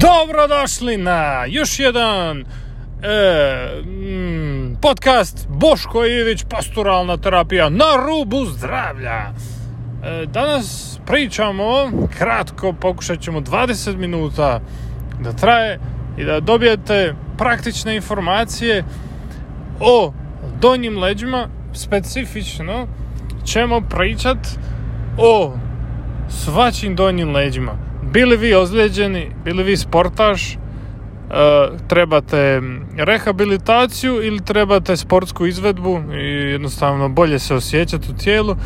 Dobrodošli na još jedan e, mm, podcast Boško Ivić pastoralna terapija na rubu zdravlja. E, danas pričamo kratko, pokušat ćemo 20 minuta da traje i da dobijete praktične informacije o donjim leđima, specifično ćemo pričat o svačim donjim leđima. Bili vi ozlijeđeni, bili vi sportaš, e, trebate rehabilitaciju ili trebate sportsku izvedbu i jednostavno bolje se osjećati u tijelu?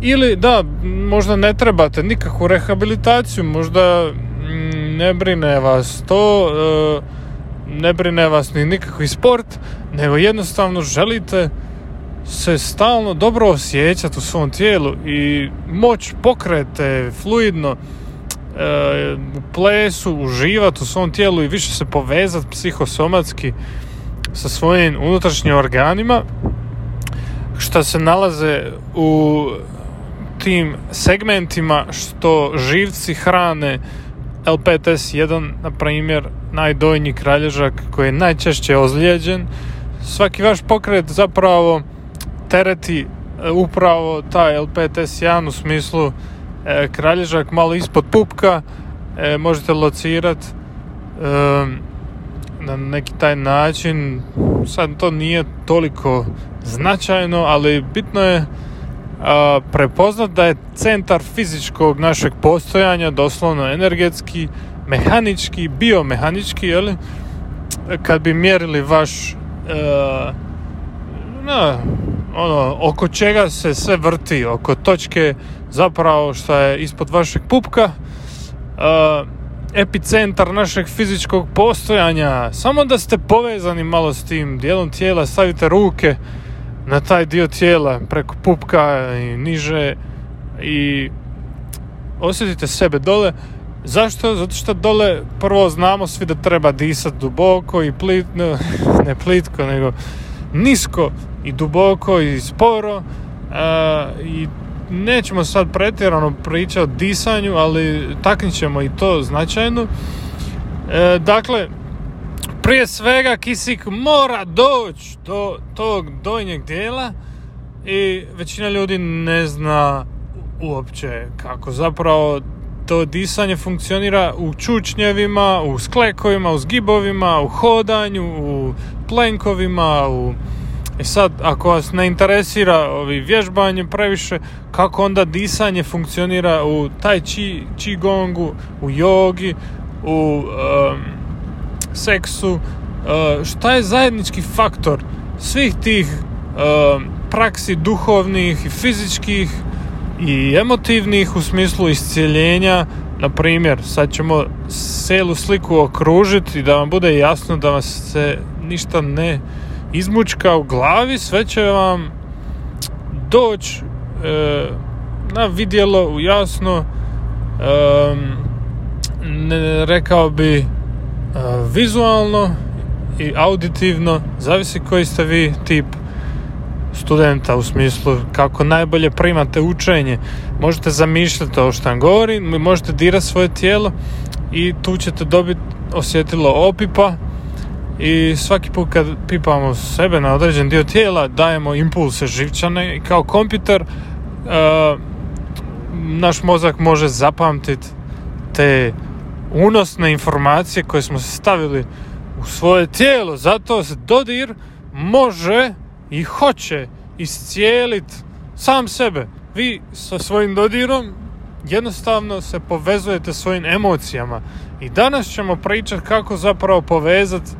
Ili da, možda ne trebate nikakvu rehabilitaciju, možda mm, ne brine vas to, e, ne brine vas ni nikakvi sport, nego jednostavno želite se stalno dobro osjećati u svom tijelu i moć pokrete fluidno u plesu, uživati u svom tijelu i više se povezati psihosomatski sa svojim unutrašnjim organima što se nalaze u tim segmentima što živci hrane LPTS1, na primjer, najdojnji kralježak koji je najčešće ozlijeđen. Svaki vaš pokret zapravo tereti e, upravo taj LPTS1 u smislu kralježak malo ispod pupka e, možete locirati e, na neki taj način sad to nije toliko značajno ali bitno je prepoznat da je centar fizičkog našeg postojanja doslovno energetski, mehanički, biomehanički, jeli? kad bi mjerili vaš e, na, ono, oko čega se sve vrti, oko točke zapravo što je ispod vašeg pupka, e, epicentar našeg fizičkog postojanja, samo da ste povezani malo s tim dijelom tijela, stavite ruke na taj dio tijela preko pupka i niže i osjetite sebe dole. Zašto? Zato što dole prvo znamo svi da treba disati duboko i plitno, ne plitko, nego nisko i duboko i sporo i nećemo sad pretjerano pričati o disanju, ali taknit ćemo i to značajno. E, dakle, prije svega kisik mora doći do tog donjeg dijela i većina ljudi ne zna uopće kako zapravo to disanje funkcionira u čučnjevima, u sklekovima, u zgibovima, u hodanju, u plenkovima, u... I sad, ako vas ne interesira ovi vježbanje previše, kako onda disanje funkcionira u taj chi, gongu, u jogi, u seksu, uh, šta je zajednički faktor svih tih uh, praksi duhovnih i fizičkih i emotivnih u smislu iscijeljenja? Na primjer sad ćemo celu sliku okružiti da vam bude jasno da vas se ništa ne izmučka u glavi sve će vam doći e, na vidjelo jasno e, ne, rekao bi vizualno i auditivno, zavisi koji ste vi tip studenta u smislu kako najbolje primate učenje. Možete zamišljati ovo što vam govorim, možete dirati svoje tijelo i tu ćete dobiti osjetilo opipa i svaki put kad pipamo sebe na određen dio tijela dajemo impulse živčane i kao kompjuter uh, naš mozak može zapamtiti te unosne informacije koje smo stavili u svoje tijelo. Zato se dodir može i hoće iscijeliti sam sebe. Vi sa svojim dodirom jednostavno se povezujete svojim emocijama. I danas ćemo pričati kako zapravo povezati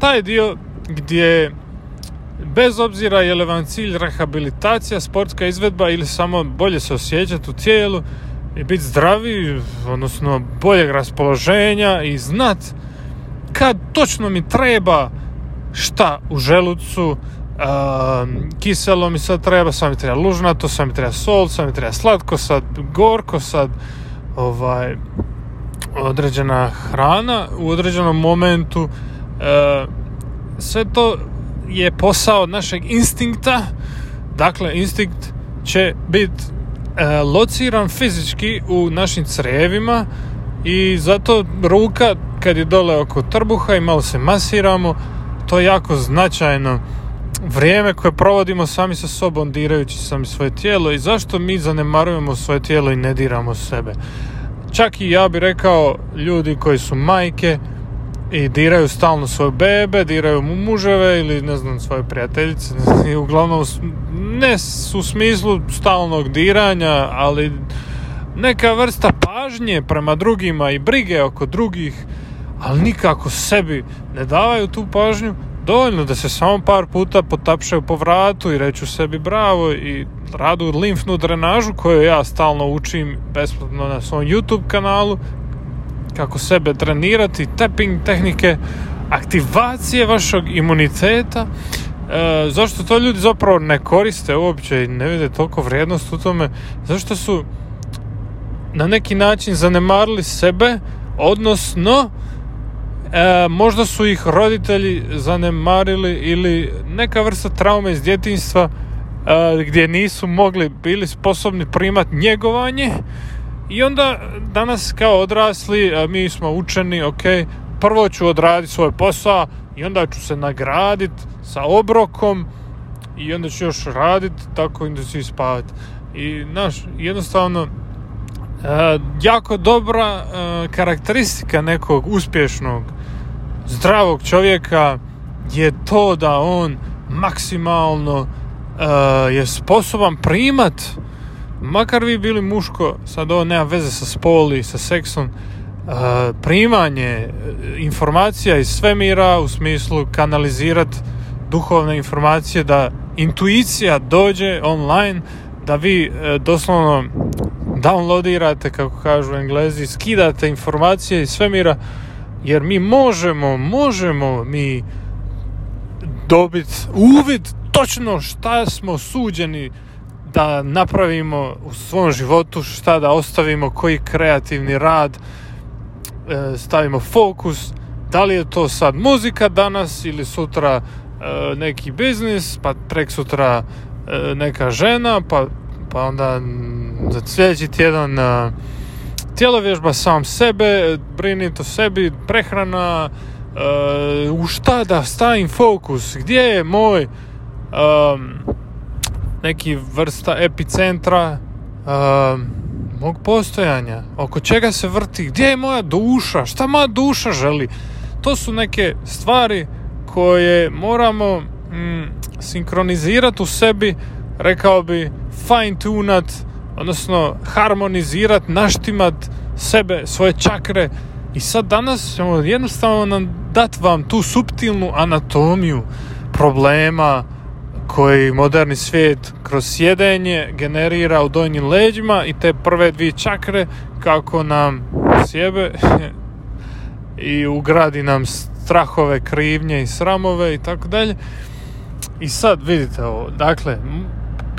taj dio gdje bez obzira je li vam cilj rehabilitacija, sportska izvedba ili samo bolje se osjećati u tijelu, i biti zdravi, odnosno boljeg raspoloženja i znat kad točno mi treba šta u želucu, uh, kiselo mi sad treba, sad mi treba lužnato, sad mi treba sol, sad mi treba slatko, sad gorko, sad ovaj, određena hrana u određenom momentu. Uh, sve to je posao našeg instinkta, dakle instinkt će biti E, lociran fizički u našim crevima i zato ruka kad je dole oko trbuha i malo se masiramo, to je jako značajno vrijeme koje provodimo sami sa sobom dirajući sami svoje tijelo i zašto mi zanemarujemo svoje tijelo i ne diramo sebe. Čak i ja bih rekao ljudi koji su majke i diraju stalno svoje bebe, diraju mu muževe ili ne znam svoje prijateljice i uglavnom ne u smislu stalnog diranja, ali neka vrsta pažnje prema drugima i brige oko drugih, ali nikako sebi ne davaju tu pažnju, dovoljno da se samo par puta potapšaju po vratu i reću sebi bravo i radu limfnu drenažu koju ja stalno učim besplatno na svom YouTube kanalu kako sebe trenirati, tapping tehnike, aktivacije vašeg imuniteta. E, zašto to ljudi zapravo ne koriste uopće i ne vide toliko vrijednost u tome? Zašto su na neki način zanemarili sebe, odnosno e, možda su ih roditelji zanemarili ili neka vrsta traume iz djetinstva e, gdje nisu mogli, bili sposobni primati njegovanje i onda danas kao odrasli mi smo učeni, ok, prvo ću odraditi svoj posao i onda ću se nagraditi sa obrokom i onda ću još raditi tako i da ću spavati. I, znaš, jednostavno jako dobra karakteristika nekog uspješnog zdravog čovjeka je to da on maksimalno je sposoban primat makar vi bili muško sad ovo nema veze sa spoli sa seksom primanje informacija iz svemira u smislu kanalizirati duhovne informacije da intuicija dođe online da vi doslovno downloadirate, kako kažu englezi, skidate informacije iz svemira, jer mi možemo, možemo mi dobiti uvid točno šta smo suđeni da napravimo u svom životu, šta da ostavimo, koji kreativni rad e, stavimo fokus, da li je to sad muzika danas ili sutra e, neki biznis, pa prek sutra e, neka žena, pa, pa onda za sljedeći tjedan tjelovježba sam sebe, brinit o sebi, prehrana, u šta da stavim fokus, gdje je moj neki vrsta epicentra um, mog postojanja, oko čega se vrti, gdje je moja duša, šta moja duša želi. To su neke stvari koje moramo mm, sinkronizirati u sebi, rekao bi fine tunat odnosno harmonizirat, naštimat sebe, svoje čakre. I sad danas ćemo jednostavno nam dat vam tu suptilnu anatomiju problema koji moderni svijet kroz sjedenje generira u donjim leđima i te prve dvije čakre kako nam sjebe i ugradi nam strahove, krivnje i sramove i tako dalje. I sad vidite ovo, dakle,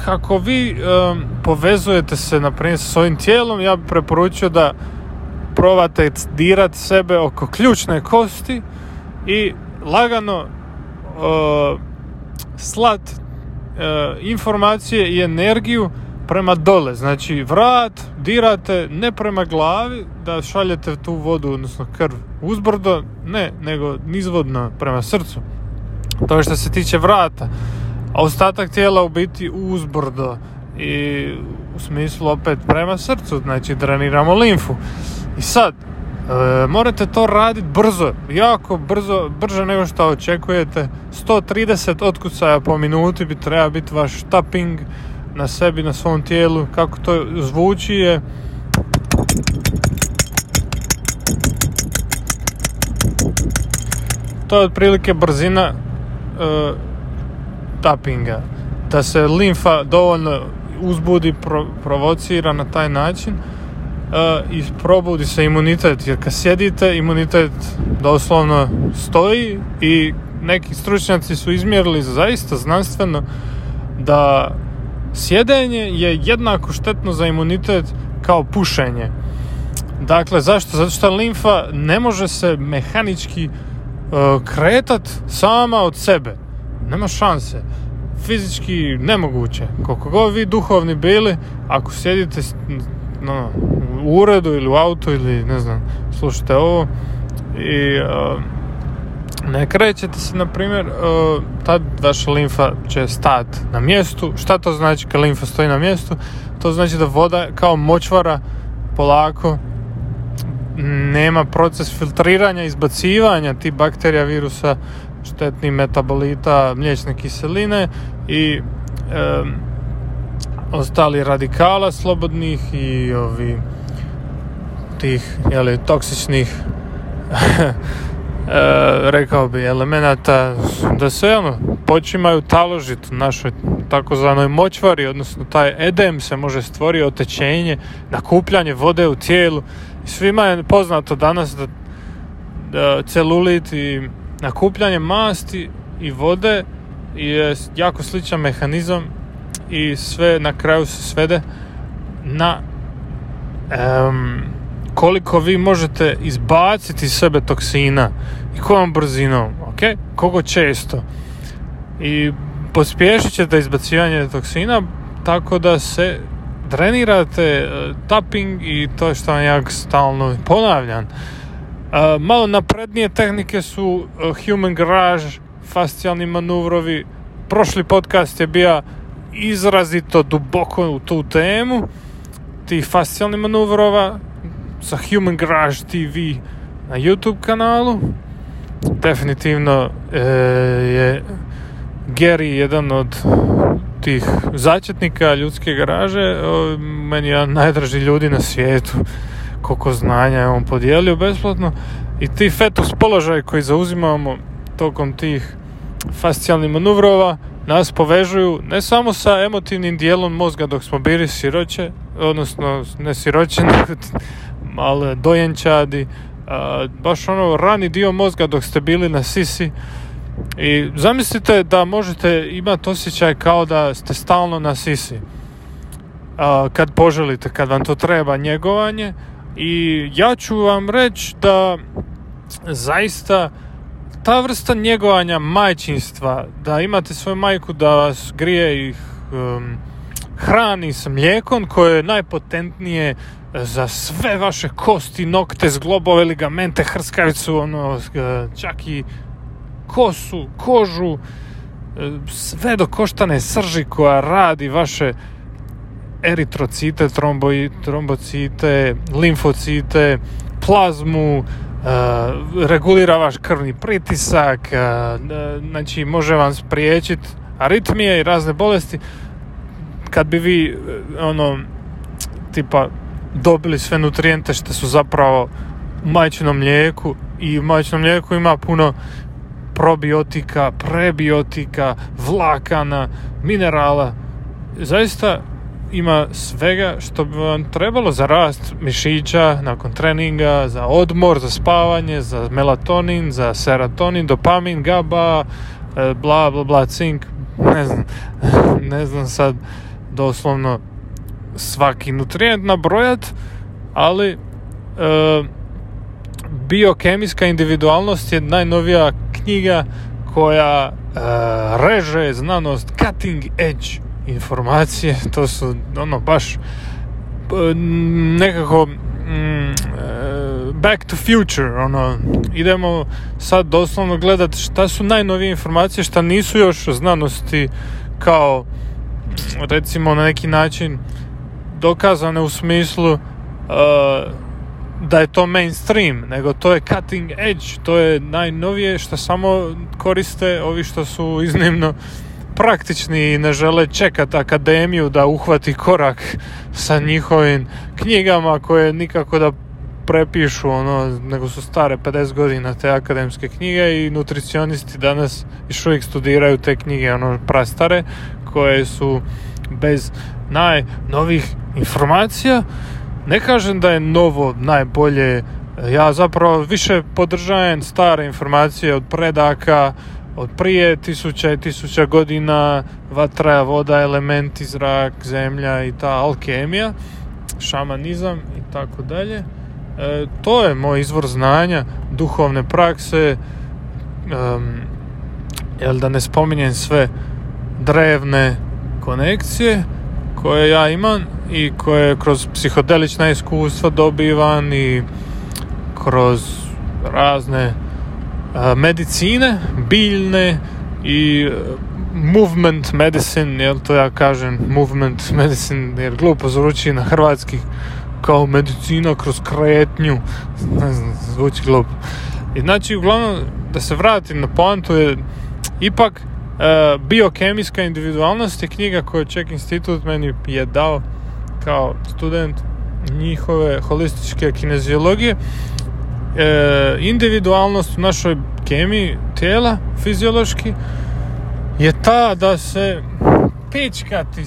kako vi um, povezujete se na primjer sa svojim tijelom, ja bih preporučio da probate dirat sebe oko ključne kosti i lagano uh, slat uh, informacije i energiju prema dole, znači vrat dirate ne prema glavi da šaljete tu vodu, odnosno krv uzbrdo, ne, nego nizvodno prema srcu. To je što se tiče vrata a ostatak tijela u biti uzbrdo i u smislu opet prema srcu, znači dreniramo limfu. I sad, e, morate to raditi brzo, jako brzo, brže nego što očekujete. 130 otkucaja po minuti bi treba biti vaš tapping na sebi, na svom tijelu. Kako to zvuči je... To je otprilike brzina e, tappinga. Da se limfa dovoljno uzbudi, provocira na taj način i probudi se imunitet. Jer kad sjedite, imunitet doslovno stoji i neki stručnjaci su izmjerili zaista znanstveno da sjedenje je jednako štetno za imunitet kao pušenje. Dakle, zašto? Zato što limfa ne može se mehanički uh, kretat sama od sebe nema šanse. Fizički nemoguće. Koliko god vi duhovni bili, ako sjedite no, u uredu ili u autu ili ne znam, slušajte ovo, i uh, ne krećete se, na primjer, uh, tad vaša limfa će stati na mjestu. Šta to znači kad limfa stoji na mjestu? To znači da voda kao močvara polako nema proces filtriranja, izbacivanja tih bakterija, virusa, štetnih metabolita, mliječne kiseline i um, ostali radikala slobodnih i ovi tih jeli, toksičnih e, rekao bi elemenata da se ono počimaju taložiti našoj takozvanoj močvari odnosno taj edem se može stvoriti otečenje nakupljanje vode u tijelu. Svima je poznato danas da, da celulit i nakupljanje masti i vode je jako sličan mehanizam i sve na kraju se svede na um, koliko vi možete izbaciti iz sebe toksina i kojom brzinom, ok? Koliko često. I pospješit ćete izbacivanje toksina tako da se drenirate uh, tapping i to što vam ja stalno ponavljam. Uh, malo naprednije tehnike su uh, human garage, fascijalni manuvrovi. Prošli podcast je bio izrazito duboko u tu temu tih fascijalnih manuvrova sa Human Garage TV na YouTube kanalu. Definitivno e, je Gary jedan od tih začetnika ljudske garaže. O, meni je najdraži ljudi na svijetu. Koliko znanja je on podijelio besplatno. I ti fetus položaj koji zauzimamo tokom tih fascijalnih manuvrova nas povežuju ne samo sa emotivnim dijelom mozga dok smo bili siroće, odnosno ne siroće, male dojenčadi, baš ono rani dio mozga dok ste bili na sisi. I zamislite da možete imati osjećaj kao da ste stalno na sisi kad poželite, kad vam to treba njegovanje. I ja ću vam reći da zaista ta vrsta njegovanja majčinstva, da imate svoju majku da vas grije i um, hrani s mlijekom koje je najpotentnije za sve vaše kosti, nokte, zglobove, ligamente, hrskavicu, ono, čak i kosu, kožu, sve do koštane srži koja radi vaše eritrocite, trombocite, limfocite, plazmu, regulira vaš krvni pritisak, znači može vam spriječiti aritmije i razne bolesti. Kad bi vi ono tipa dobili sve nutrijente što su zapravo u majčinom mlijeku i u majčinom mlijeku ima puno probiotika, prebiotika, vlakana, minerala. Zaista ima svega što bi vam trebalo za rast mišića nakon treninga, za odmor, za spavanje, za melatonin, za serotonin, dopamin, GABA, e, bla bla bla, cink, ne znam, ne znam sad doslovno svaki nutrijent nabrojat, ali e, biokemijska individualnost je najnovija knjiga koja e, reže znanost cutting edge informacije, to su ono baš e, nekako mm, e, back to future, ono, idemo sad doslovno gledati šta su najnovije informacije, šta nisu još znanosti kao recimo na neki način dokazane u smislu uh, da je to mainstream, nego to je cutting edge, to je najnovije što samo koriste ovi što su iznimno praktični i ne žele čekati akademiju da uhvati korak sa njihovim knjigama koje nikako da prepišu ono, nego su stare 50 godina te akademske knjige i nutricionisti danas još uvijek studiraju te knjige ono prastare koje su bez najnovih informacija. Ne kažem da je novo najbolje, ja zapravo više podržajem stare informacije od predaka, od prije tisuća i tisuća godina, vatra, voda, elementi, zrak, zemlja i ta alkemija, šamanizam i tako dalje. E, to je moj izvor znanja, duhovne prakse, um, jel da ne spominjem sve drevne konekcije koje ja imam i koje kroz psihodelična iskustva dobivam i kroz razne medicine, biljne i movement medicine, jel to ja kažem movement medicine, jer glupo zvuči na hrvatski kao medicina kroz kretnju, ne znam, zvuči glupo. I znači, uglavnom, da se vratim na poantu je ipak biokemijska individualnost je knjiga koju Ček institut meni je dao kao student njihove holističke kineziologije. E, individualnost u našoj kemiji tijela fiziološki je ta da se pička ti